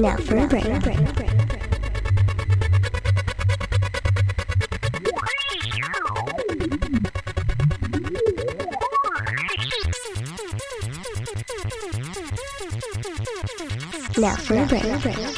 Now for a break. Now for a break.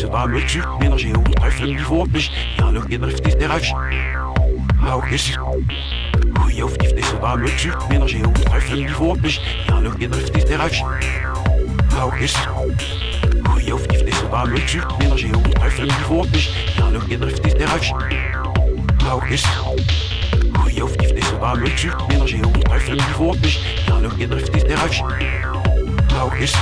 samotny, między utrafem i włodnyś, dialog nienawistnych nerwś. Augusy. Chujow dziwny samotny, między utrafem i włodnyś, dialog nienawistnych nerwś. Augusy. Chujow dziwny samotny, między utrafem i włodnyś, dialog nienawistnych nerwś. Augusy. Chujow dziwny samotny, między utrafem i włodnyś, dialog nienawistnych nerwś. is?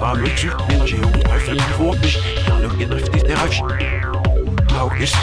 Bare musikk, energi og tøft, få bish, gjerne genrift i det røft. Hau ist,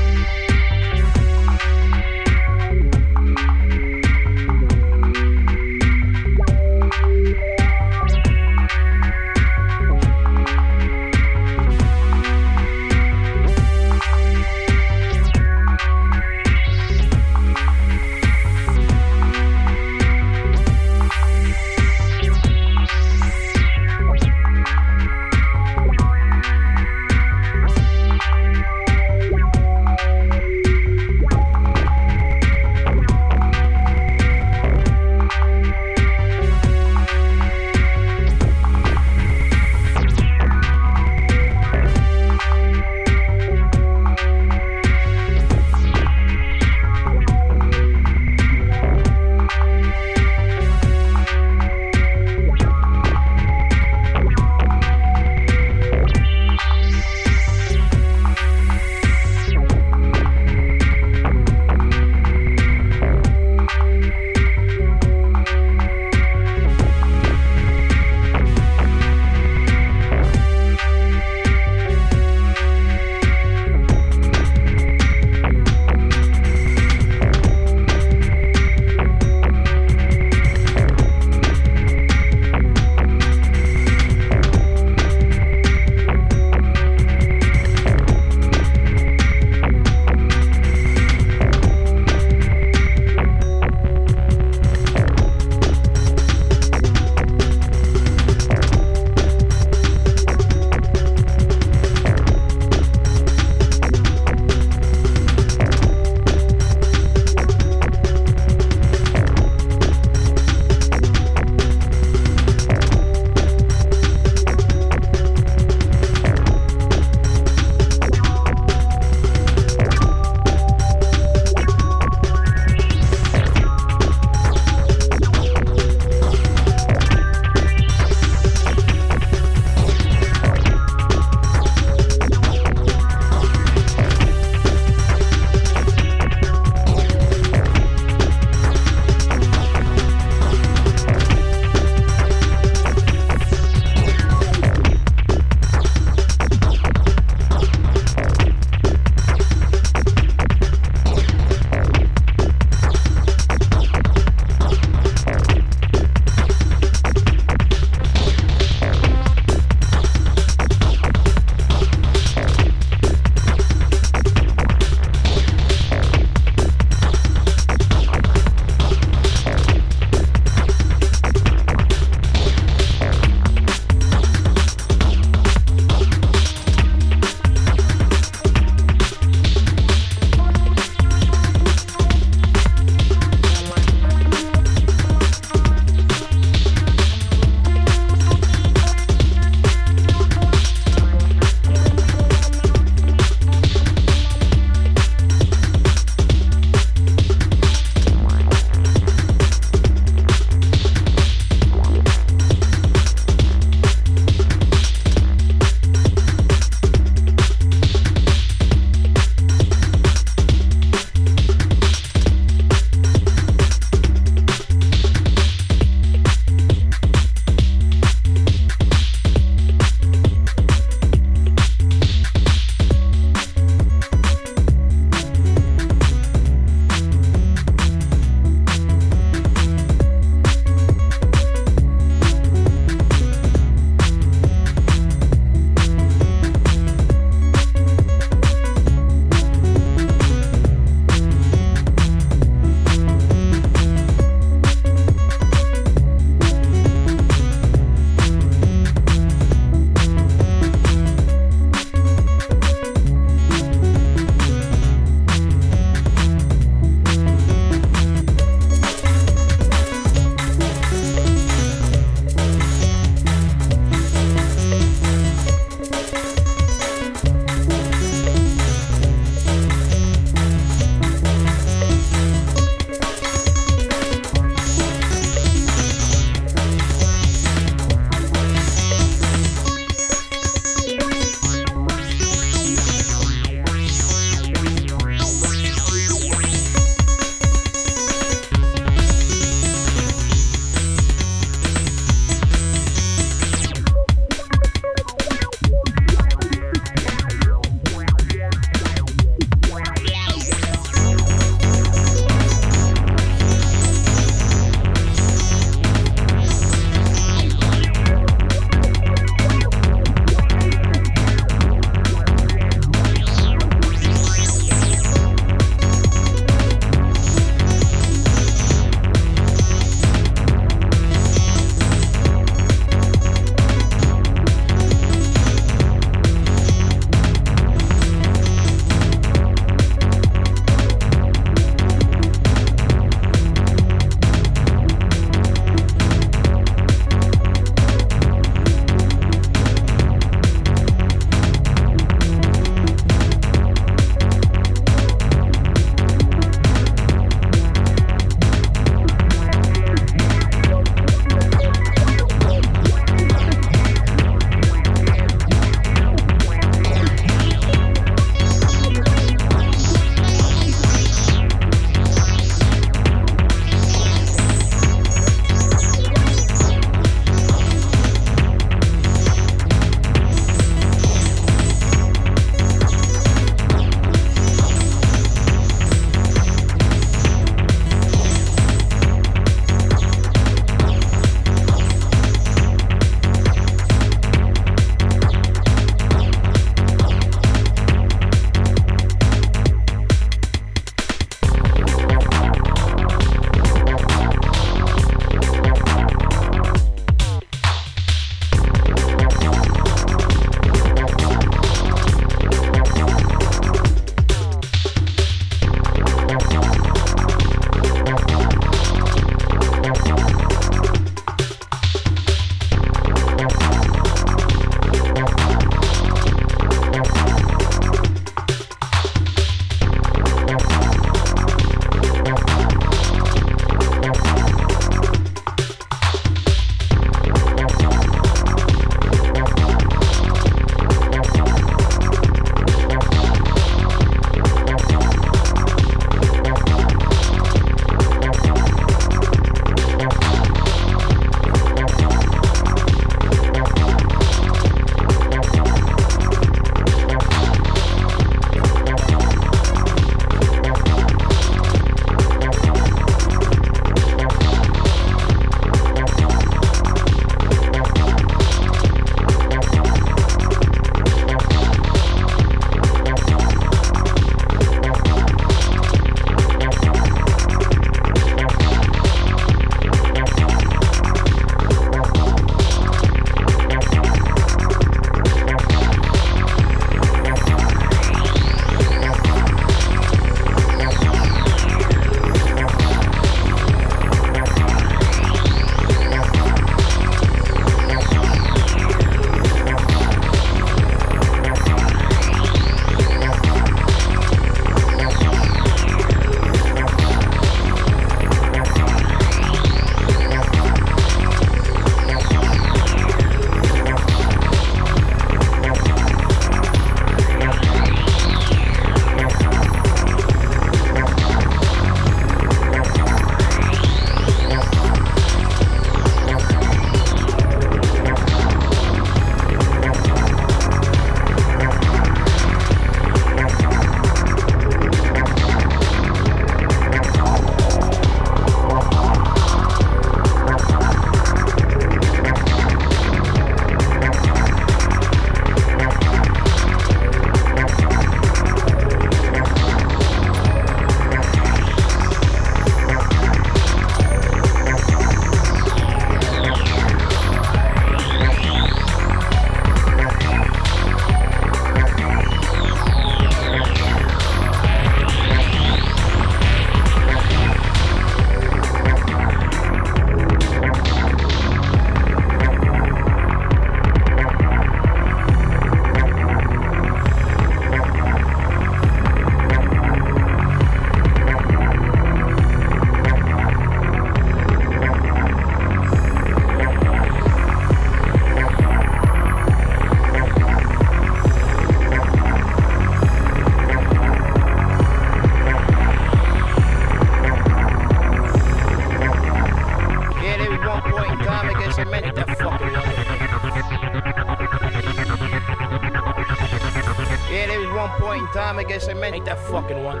fucking one.